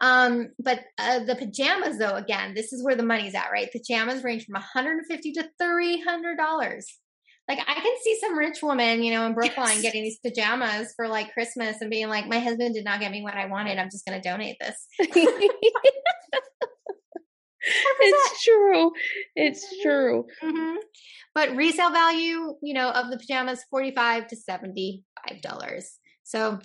Um, but uh, the pajamas, though, again, this is where the money's at, right? Pajamas range from 150 to $300 like I can see some rich woman, you know, in Brookline yes. getting these pajamas for like Christmas and being like, my husband did not get me what I wanted. I'm just going to donate this. it's true. It's mm-hmm. true. Mm-hmm. But resale value, you know, of the pajamas, 45 to $75. So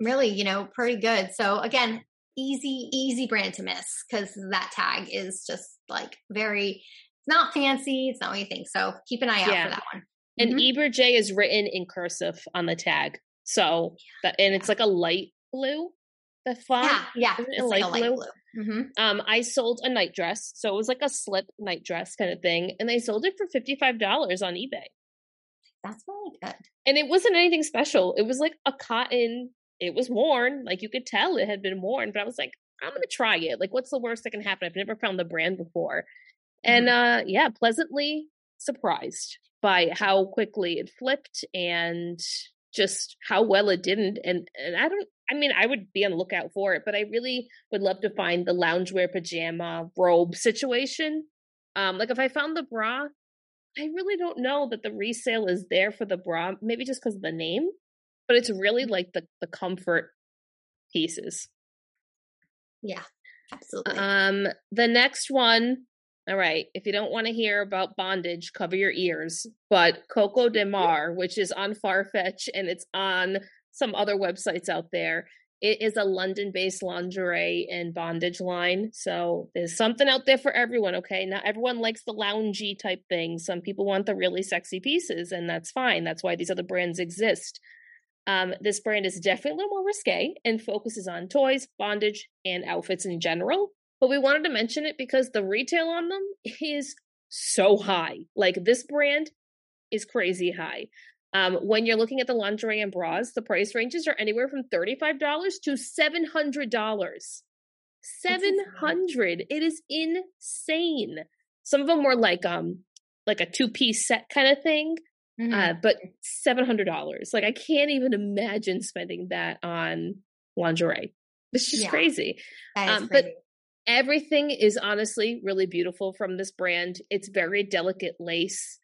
really, you know, pretty good. So again, easy, easy brand to miss because that tag is just like very, it's not fancy. It's not what you think. So keep an eye out yeah. for that one. And mm-hmm. Eberjey is written in cursive on the tag. So that, and it's like a light blue. The font, yeah, yeah, it's light, like blue. blue. Mm-hmm. Um, I sold a night dress, so it was like a slip night dress kind of thing, and they sold it for fifty five dollars on eBay. That's really good. And it wasn't anything special. It was like a cotton. It was worn, like you could tell it had been worn. But I was like, I'm gonna try it. Like, what's the worst that can happen? I've never found the brand before, and mm-hmm. uh, yeah, pleasantly surprised by how quickly it flipped and just how well it didn't. And and I don't I mean, I would be on the lookout for it, but I really would love to find the loungewear pajama robe situation. Um, like if I found the bra, I really don't know that the resale is there for the bra, maybe just because of the name, but it's really mm-hmm. like the the comfort pieces. Yeah, absolutely. Um, the next one, all right. If you don't want to hear about bondage, cover your ears. But Coco de Mar, which is on Farfetch and it's on some other websites out there. It is a London based lingerie and bondage line. So there's something out there for everyone, okay? Not everyone likes the loungy type thing. Some people want the really sexy pieces, and that's fine. That's why these other brands exist. Um, this brand is definitely a little more risque and focuses on toys, bondage, and outfits in general. But we wanted to mention it because the retail on them is so high. Like this brand is crazy high. Um, when you're looking at the lingerie and bras, the price ranges are anywhere from $35 to $700. 700 It is insane. Some of them were like um like a two-piece set kind of thing. Mm-hmm. Uh, but $700. Like I can't even imagine spending that on lingerie. It's just yeah, crazy. Um, crazy. But everything is honestly really beautiful from this brand. It's very delicate lace.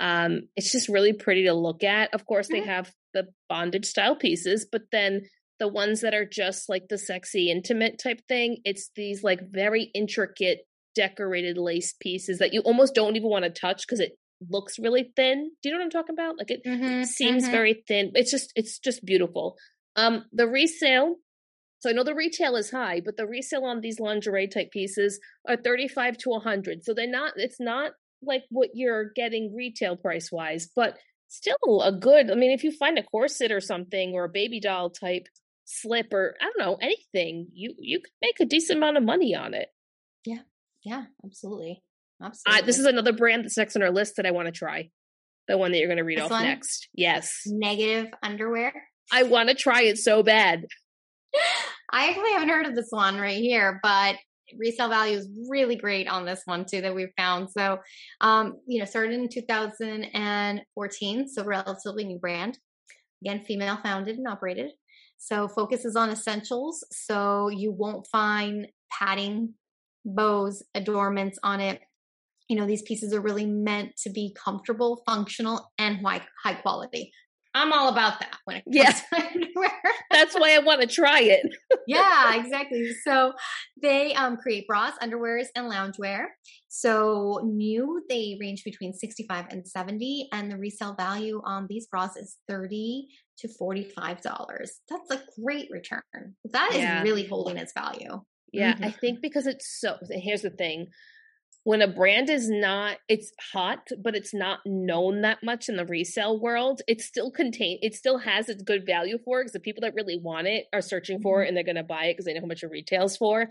Um, it's just really pretty to look at. Of course, they Mhm. have the bondage style pieces, but then the ones that are just like the sexy intimate type thing, it's these like very intricate decorated lace pieces that you almost don't even want to touch because it looks really thin. Do you know what I'm talking about? Like it Mhm, seems mhm. very thin. It's just it's just beautiful. Um the resale so I know the retail is high, but the resale on these lingerie type pieces are 35 to 100. So they're not it's not like what you're getting retail price wise, but still a good. I mean, if you find a corset or something or a baby doll type slip or I don't know, anything, you you could make a decent amount of money on it. Yeah, yeah, absolutely. Absolutely. I, this is another brand that's next on our list that I want to try. The one that you're going to read This off one? next. Yes. negative underwear. I want to try it so bad. I actually haven't heard of this one right here, but resale value is really great on this one too that we've found. So, um, you know, started in 2014, so relatively new brand. Again, female founded and operated. So focuses on essentials. So you won't find padding, bows, adornments on it. You know, these pieces are really meant to be comfortable, functional, and high high quality. I'm all about that when it comes Yeah. to underwear. That's why I want to try it. yeah, exactly. So they um, create bras, underwears, and loungewear. So new, they range between 65 and 70, and the resale value on these bras is 30 to $45. That's a great return. That is Yeah. really holding its value. Yeah, Mhm. I think because it's so. Here's the thing: when a brand is not, it's hot, but it's not known that much in the resale world. It still contain, it still has its good value for it because the people that really want it are searching for it and they're going to buy it because they know how much it retails for.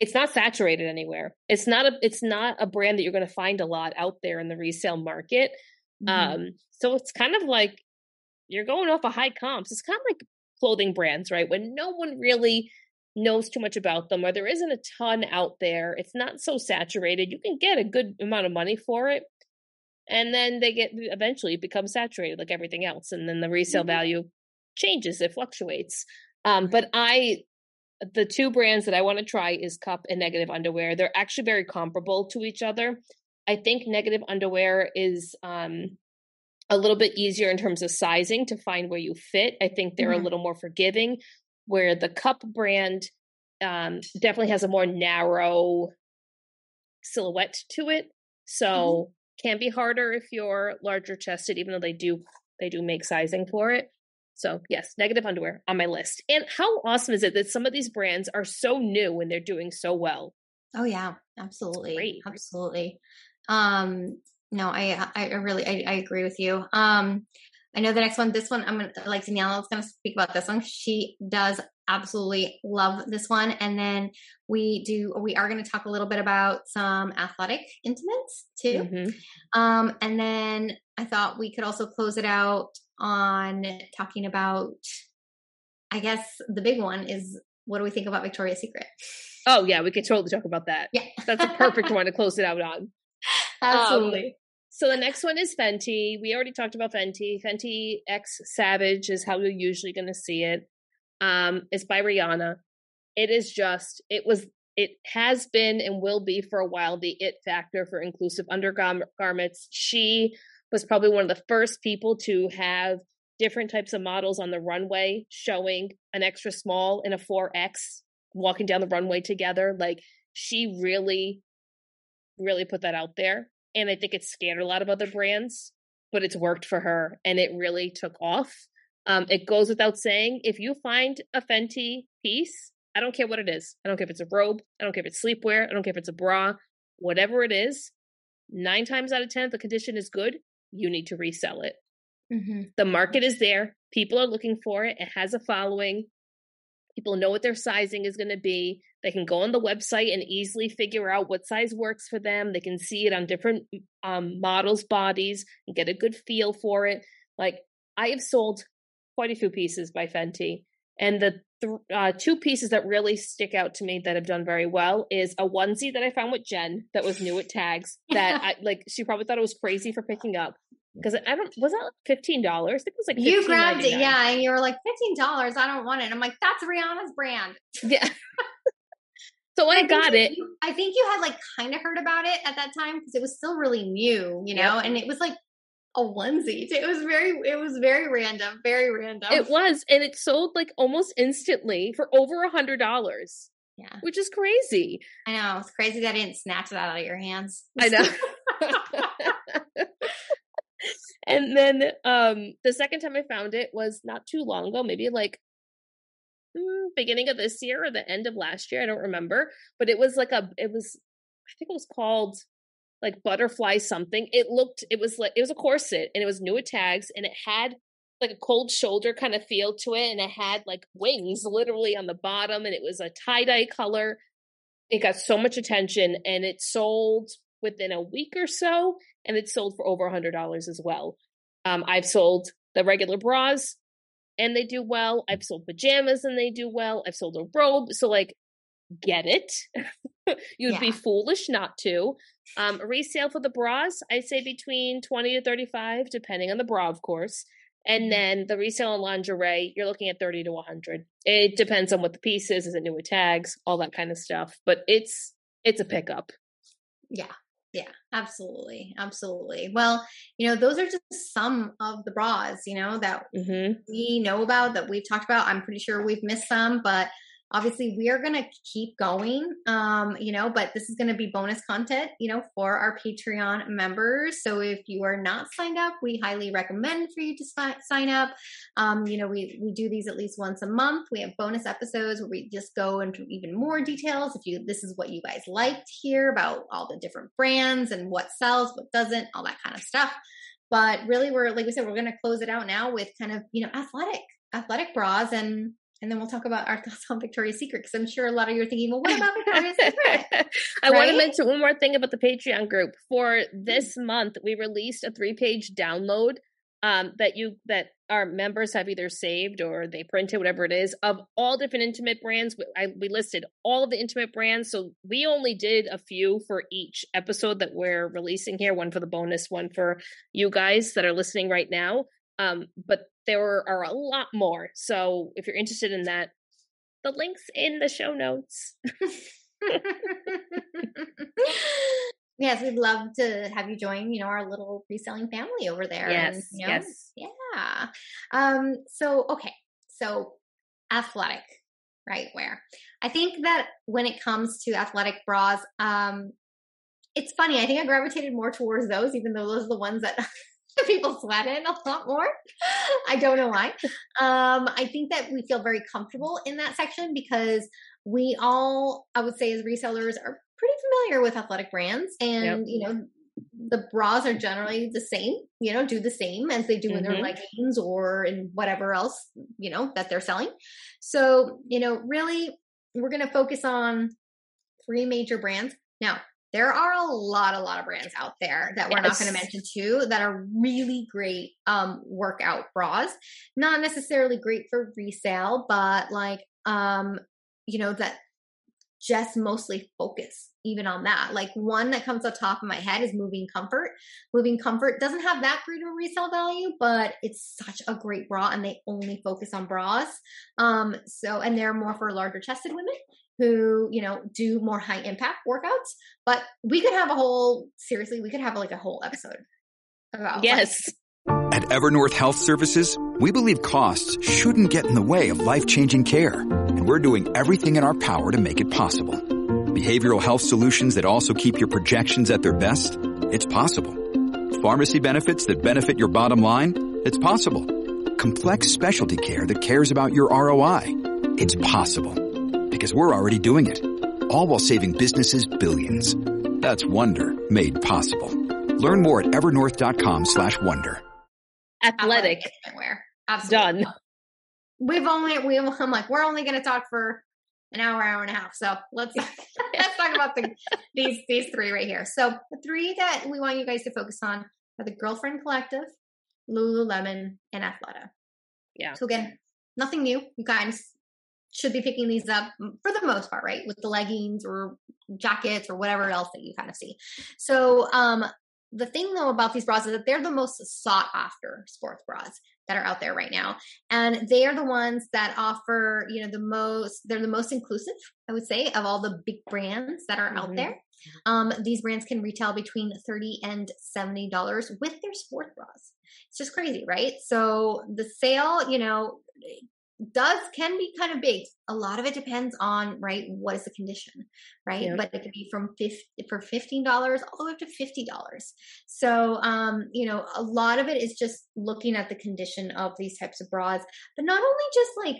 It's not saturated anywhere. It's not a. It's not a brand that you're going to find a lot out there in the resale market. Mhm. Um, so it's kind of like you're going off a high comps. It's kind of like clothing brands, right? When no one really knows too much about them or there isn't a ton out there, it's not so saturated. You can get a good amount of money for it. And then they get eventually become saturated like everything else. And then the resale Mhm. value changes, it fluctuates. Um, but I the two brands that I want to try is Cuup and Negative Underwear. They're actually very comparable to each other. I think Negative Underwear is um a little bit easier in terms of sizing to find where you fit. I think they're Mhm. a little more forgiving, where the Cuup brand um, definitely has a more narrow silhouette to it. So can be harder if you're larger chested, even though they do they do make sizing for it. So yes, negative underwear on my list. And how awesome is it that some of these brands are so new and they're doing so well? Oh yeah, absolutely, absolutely. Um, no, I I I really I, I agree with you. Um, I know the next one. This one, I'm gonna like Daniela is gonna speak about this one. She does absolutely love this one, and then we do. We are gonna talk a little bit about some athletic intimates too. Mhm. Um, and then I thought we could also close it out on talking about. I guess the big one is what do we think about Victoria's Secret? Oh yeah, we could totally talk about that. Yeah, That's a perfect one to close it out on. Absolutely. So the next one is Fenty. We already talked about Fenty. Fenty X Savage is how you're usually going to see it. Um, it's by Rihanna. It is just, it was, it has been and will be for a while the it factor for inclusive undergarments. She was probably one of the first people to have different types of models on the runway showing an extra small and a 4X walking down the runway together. Like she really, really put that out there and I think it scared a lot of other brands, but it's worked for her and it really took off. Um, it goes without saying, if you find a Fenty piece, I don't care what it is. I don't care if it's a robe. I don't care if it's sleepwear. I don't care if it's a bra. Whatever it is, nine times out of ten, if the condition is good, you need to resell it. Mm-hmm. The market is there. People are looking for it. It has a following. People know what their sizing is going to be. They can go on the website and easily figure out what size works for them. They can see it on different um, models' bodies and get a good feel for it. Like I have sold quite a few pieces by Fenty, and the th- uh, two pieces that really stick out to me that have done very well is a onesie that I found with Jen that was new at Tags. That I like. She probably thought it was crazy for picking up because I don't was that like fifteen dollars? I think it was like You grabbed it, yeah, and you were like fifteen dollars. I don't want it. I'm like, that's Rihanna's brand. Yeah. So I, I got it. You, I think you had like kind of heard about it at that time because it was still really new, you know, Yep. and it was like a onesie. It was very, it was very random, very random. It was, and it sold like almost instantly for over a hundred dollars, yeah, which is crazy. I know. It's crazy that I didn't snatch it out of your hands. I know. and then um the second time I found it was not too long ago, maybe like beginning of this year or the end of last year. I don't remember, but it was like a it was I think it was called like butterfly something. It looked it was like it was a corset and it was new with tags and it had like a cold shoulder kind of feel to it and it had like wings literally on the bottom and it was a tie-dye color. It got so much attention and it sold within a week or so and it sold for over a hundred dollars as well. Um, I've sold the regular bras and they do well. I've sold pajamas and they do well. I've sold a robe. So like get it. You'd be foolish not to. Um, resale for the bras, I say between 20 to 35, depending on the bra, of course. And then the resale on lingerie, you're looking at 30 to 100. It depends on what the piece is. Is it new with tags? All that kind of stuff. But it's it's a pickup. Yeah. Yeah, absolutely. Absolutely. Well, you know, those are just some of the bras, you know, that hmm we know about that we've talked about. I'm pretty sure we've missed some, but obviously we are going to keep going um you know but this is going to be bonus content you know for our patreon members. So if you are not signed up we highly recommend for you to si- sign up. Um you know we we do these at least once a month. We have bonus episodes where we just go into even more details. If you this is what you guys liked here about all the different brands and what sells what doesn't all that kind of stuff. But really we're like we said we're going to close it out now with kind of you know athletic athletic bras and and then we'll talk about our thoughts on Victoria's Secret because I'm sure a lot of you are thinking, well, what about Victoria's Secret? I want to mention one more thing about the Patreon group. For this month, we released a three-page download um, that you that our members have either saved or they printed, whatever it is, of all different intimate brands. We- I, we listed all of the intimate brands, so we only did a few for each episode that we're releasing here. One for the bonus, one for you guys that are listening right now. Um, but there are a lot more. So if you're interested in that, the links in the show notes. yes, we'd love to have you join, you know, our little reselling family over there. and, Yes, you know, yes. Yeah. Um, so okay. So athletic, right? Where I think that when it comes to athletic bras, um, it's funny. I think I gravitated more towards those, even though those are the ones that people sweat in a lot more. I don't know why. Um, I think that we feel very comfortable in that section because we all, I would say, as resellers, are pretty familiar with athletic brands, and Yep. you know, the bras are generally the same. You know, do the same as they do in their Mhm. leggings or in whatever else you know that they're selling. So, you know, really, we're going to focus on three major brands. Now, there are a lot, a lot of brands out there that we're not going to mention too that are really great um, workout bras. Not necessarily great for resale, but like, um, you know, that just mostly focus even on that. Like one that comes the top of my head is Moving Comfort. Moving Comfort doesn't have that great of a resale value, but it's such a great bra and they only focus on bras. Um, so and they're more for larger chested women who, you know, do more high impact workouts. But we could have a whole seriously, we could have like a whole episode about like, Yes. At Evernorth Health Services, we believe costs shouldn't get in the way of life-changing care, and we're doing everything in our power to make it possible. Behavioral health solutions that also keep your projections at their best? It's possible. Pharmacy benefits that benefit your bottom line? It's possible. Complex specialty care that cares about your ROI? It's possible. Because we're already doing it. All while saving businesses billions. That's Wonder made possible. Learn more at evernorth.com slash wonder. Athletic. wear. Absolutely. Done. We've only we I'm like we're only going to talk for an hour, hour and a half. So let's let's talk about the these these three right here. So the three that we want you guys to focus on are the Girlfriend Collective, Lululemon, and Athleta. Yeah. So again, nothing new. You guys should be picking these up for the most part, right? With the leggings or jackets or whatever else that you kind of see. So um the thing though about these bras is that they're the most sought after sports bras that are out there right now and they are the ones that offer you know the most they're the most inclusive i would say of all the big brands that are mm-hmm. out there um, these brands can retail between 30 and 70 dollars with their sports bras it's just crazy right so the sale you know does can be kind of big. A lot of it depends on right what is the condition, right? Yep. But it could be from 50, for fifteen dollars all the way up to fifty dollars. So um, you know, a lot of it is just looking at the condition of these types of bras, but not only just like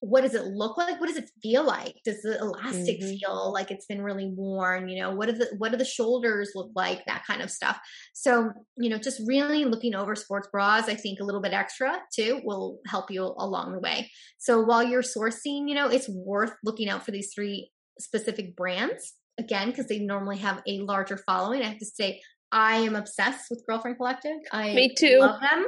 what does it look like? What does it feel like? Does the elastic mm-hmm. feel like it's been really worn? You know, what do the what do the shoulders look like? That kind of stuff. So, you know, just really looking over sports bras, I think a little bit extra too will help you along the way. So while you're sourcing, you know, it's worth looking out for these three specific brands again because they normally have a larger following. I have to say, I am obsessed with Girlfriend Collective. I Me too. love them.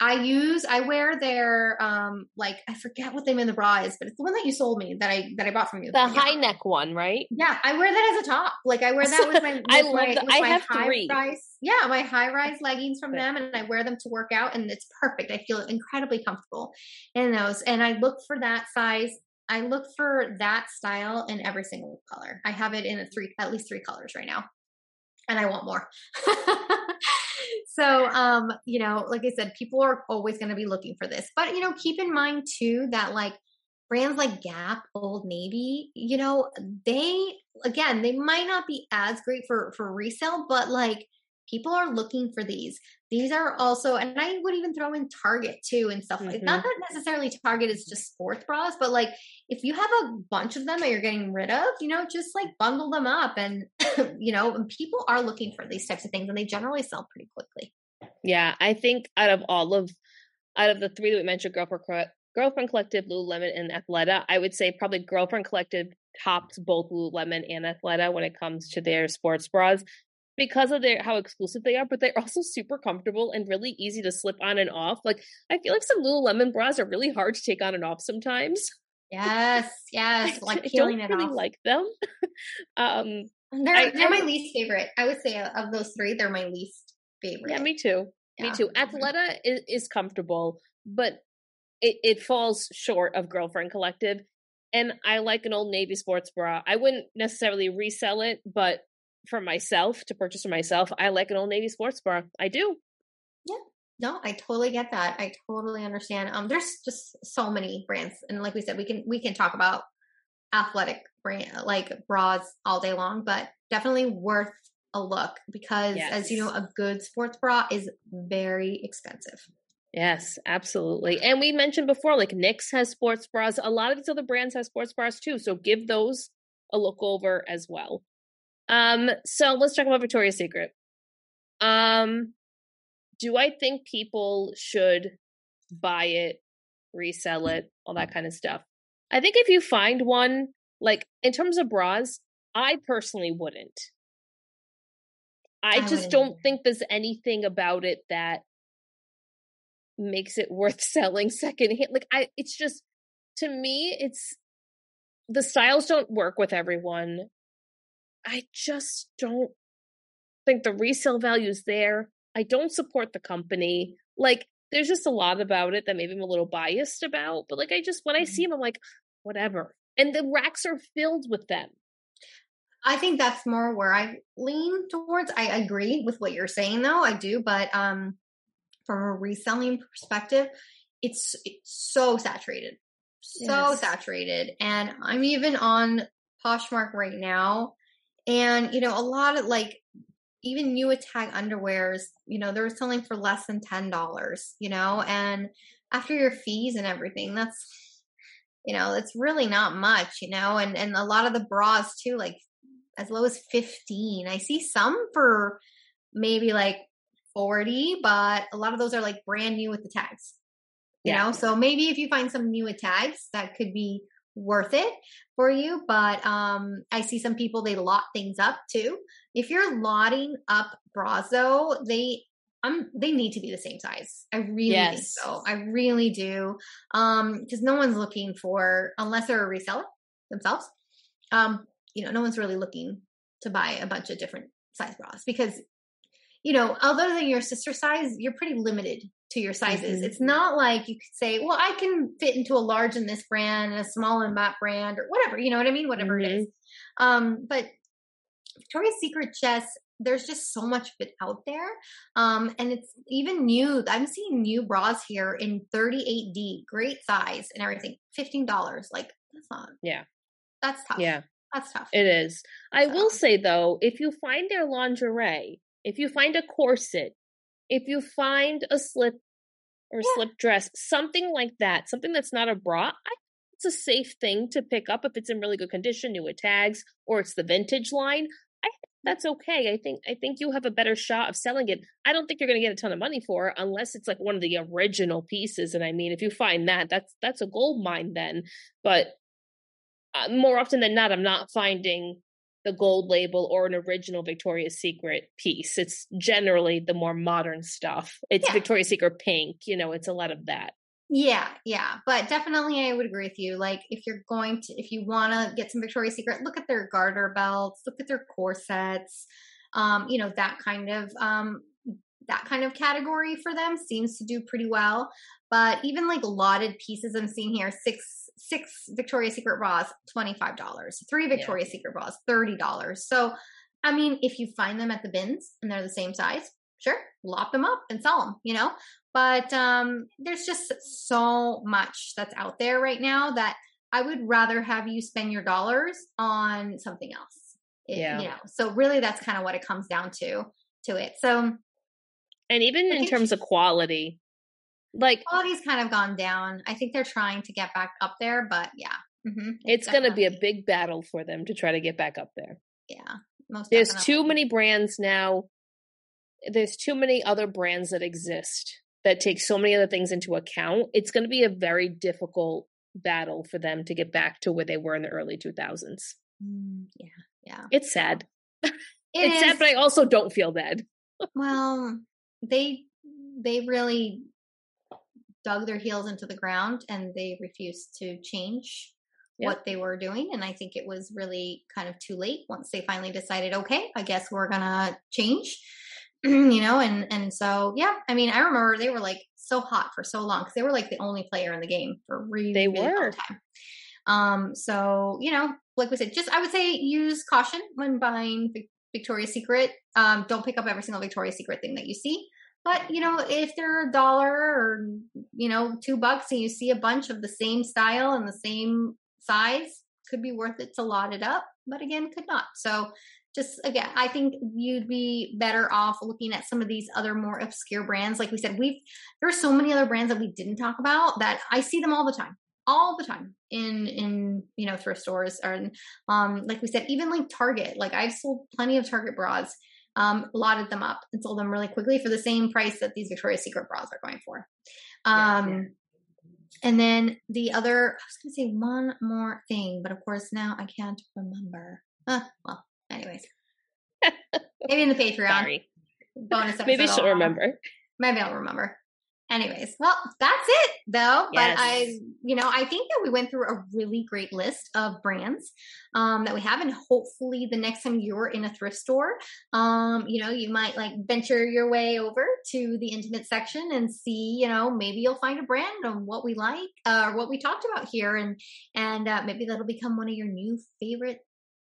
I use I wear their um like I forget what they of the bra is, but it's the one that you sold me that I that I bought from you. The yeah. high neck one, right? Yeah, I wear that as a top. Like I wear that with my with I love my, the, I have three. Rise, yeah, my high rise leggings from them, and I wear them to work out, and it's perfect. I feel incredibly comfortable in those, and I look for that size. I look for that style in every single color. I have it in a three, at least three colors right now, and I want more. so um you know like i said people are always going to be looking for this but you know keep in mind too that like brands like gap old navy you know they again they might not be as great for for resale but like people are looking for these. These are also and i would even throw in target too and stuff mm-hmm. like not that necessarily target is just sports bras but like if you have a bunch of them that you're getting rid of you know just like bundle them up and you know people are looking for these types of things and they generally sell pretty quickly. Yeah i think out of all of out of the three that we mentioned girlfriend girlfriend collective lululemon and athleta i would say probably girlfriend collective tops both lululemon and athleta when it comes to their sports bras because of their how exclusive they are, but they're also super comfortable and really easy to slip on and off. Like I feel like some Lululemon bras are really hard to take on and off sometimes. Yes, yes, like I don't really off. like them. um, they're I, they're my least favorite. I would say of those three, they're my least favorite. Yeah, me too. Yeah. Me too. Athleta is, is comfortable, but it, it falls short of Girlfriend Collective. And I like an old Navy sports bra. I wouldn't necessarily resell it, but for myself to purchase for myself, I like an Old Navy sports bra. I do. Yeah. No, I totally get that. I totally understand. Um, there's just so many brands, and like we said, we can we can talk about athletic brand like bras all day long, but definitely worth a look because, yes. as you know, a good sports bra is very expensive. Yes, absolutely. And we mentioned before, like Knix has sports bras. A lot of these other brands have sports bras too. So give those a look over as well. Um, so let's talk about Victoria's Secret. Um, do I think people should buy it, resell it, all that kind of stuff? I think if you find one, like in terms of bras, I personally wouldn't. I, I just wouldn't. don't think there's anything about it that makes it worth selling secondhand. Like I it's just to me it's the styles don't work with everyone. I just don't think the resale value is there. I don't support the company. Like, there's just a lot about it that maybe I'm a little biased about. But like, I just when I see mm-hmm. them, I'm like, whatever. And the racks are filled with them. I think that's more where I lean towards. I agree with what you're saying, though. I do, but um, from a reselling perspective, it's, it's so saturated, so yes. saturated. And I'm even on Poshmark right now, and, you know, a lot of like even new attack underwears, you know, they're selling for less than $10, you know, and after your fees and everything, that's, you know, it's really not much, you know, and, and a lot of the bras too, like as low as 15. I see some for maybe like 40, but a lot of those are like brand new with the tags. You yeah. know, so maybe if you find some new tags, that could be worth it for you but um i see some people they lot things up too. If you're lotting up bras though they um they need to be the same size. I really yes. think so. I really do. Um because no one's looking for unless they're a reseller themselves um you know no one's really looking to buy a bunch of different size bras because you know, other than your sister size, you're pretty limited to your sizes. Mm-hmm. It's not like you could say, well, I can fit into a large in this brand and a small in that brand or whatever, you know what I mean? Whatever mm-hmm. it is. Um, but Victoria's Secret just there's just so much of it out there. Um, and it's even new. I'm seeing new bras here in 38D, great size and everything. $15. Like that's not Yeah. That's tough. Yeah. That's tough. It is. I so. will say though, if you find their lingerie, if you find a corset, if you find a slip or yeah. slip dress, something like that, something that's not a bra, I it's a safe thing to pick up if it's in really good condition, new with tags, or it's the vintage line. I that's okay. I think I think you have a better shot of selling it. I don't think you're going to get a ton of money for it unless it's like one of the original pieces. And I mean, if you find that, that's that's a gold mine then. But uh, more often than not, I'm not finding the gold label or an original Victoria's Secret piece. It's generally the more modern stuff. It's yeah. Victoria's Secret pink, you know, it's a lot of that. Yeah, yeah, but definitely I would agree with you. Like if you're going to if you want to get some Victoria's Secret, look at their garter belts, look at their corsets. Um, you know, that kind of um that kind of category for them seems to do pretty well. But even like lotted pieces I'm seeing here, six six Victoria's Secret bras, $25. Three Victoria's yeah. Secret bras, $30. So, I mean, if you find them at the bins and they're the same size, sure, lop them up and sell them, you know? But um, there's just so much that's out there right now that I would rather have you spend your dollars on something else. It, yeah. You know, so really that's kind of what it comes down to to it. So and even in terms of quality, like quality's kind of gone down. I think they're trying to get back up there, but yeah, mm-hmm. it's, it's going to be a big battle for them to try to get back up there. Yeah, most. There's definitely. too many brands now. There's too many other brands that exist that take so many other things into account. It's going to be a very difficult battle for them to get back to where they were in the early 2000s. Mm, yeah, yeah. It's sad. It it's is. sad, but I also don't feel bad. well, they they really dug their heels into the ground and they refused to change yep. what they were doing. And I think it was really kind of too late once they finally decided, okay, I guess we're gonna change. you know, and and so yeah, I mean, I remember they were like so hot for so long because they were like the only player in the game for really, they really were. time. Um, so you know, like we said, just I would say use caution when buying Victoria's Secret. Um, don't pick up every single Victoria's Secret thing that you see. But you know, if they're a dollar or you know two bucks, and you see a bunch of the same style and the same size, could be worth it to lot it up. But again, could not. So just again, I think you'd be better off looking at some of these other more obscure brands. Like we said, we've there are so many other brands that we didn't talk about that I see them all the time all the time in in you know thrift stores or um like we said even like target like i've sold plenty of target bras um, lotted them up and sold them really quickly for the same price that these Victoria's Secret bras are going for. Um, yeah, yeah. And then the other, I was going to say one more thing, but of course now I can't remember. Uh, well, anyways, maybe in the Patreon Sorry. bonus episode. Maybe she'll remember. Maybe I'll remember anyways well that's it though. Yes. but i you know i think that we went through a really great list of brands um, that we have and hopefully the next time you're in a thrift store um, you know you might like venture your way over to the intimate section and see you know maybe you'll find a brand on what we like uh, or what we talked about here and and uh, maybe that'll become one of your new favorite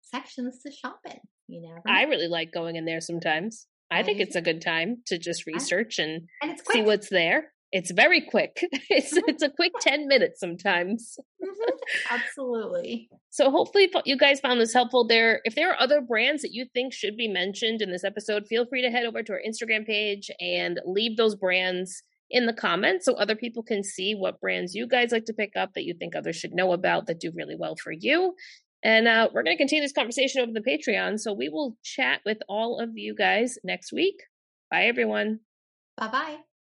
sections to shop in. You know i really like going in there sometimes. I think it's a good time to just research and, and see what's there. It's very quick. It's mm-hmm. it's a quick 10 minutes sometimes. Mm-hmm. Absolutely. So hopefully you guys found this helpful there. If there are other brands that you think should be mentioned in this episode, feel free to head over to our Instagram page and leave those brands in the comments so other people can see what brands you guys like to pick up that you think others should know about that do really well for you. And uh, we're going to continue this conversation over the Patreon. So we will chat with all of you guys next week. Bye, everyone. Bye bye.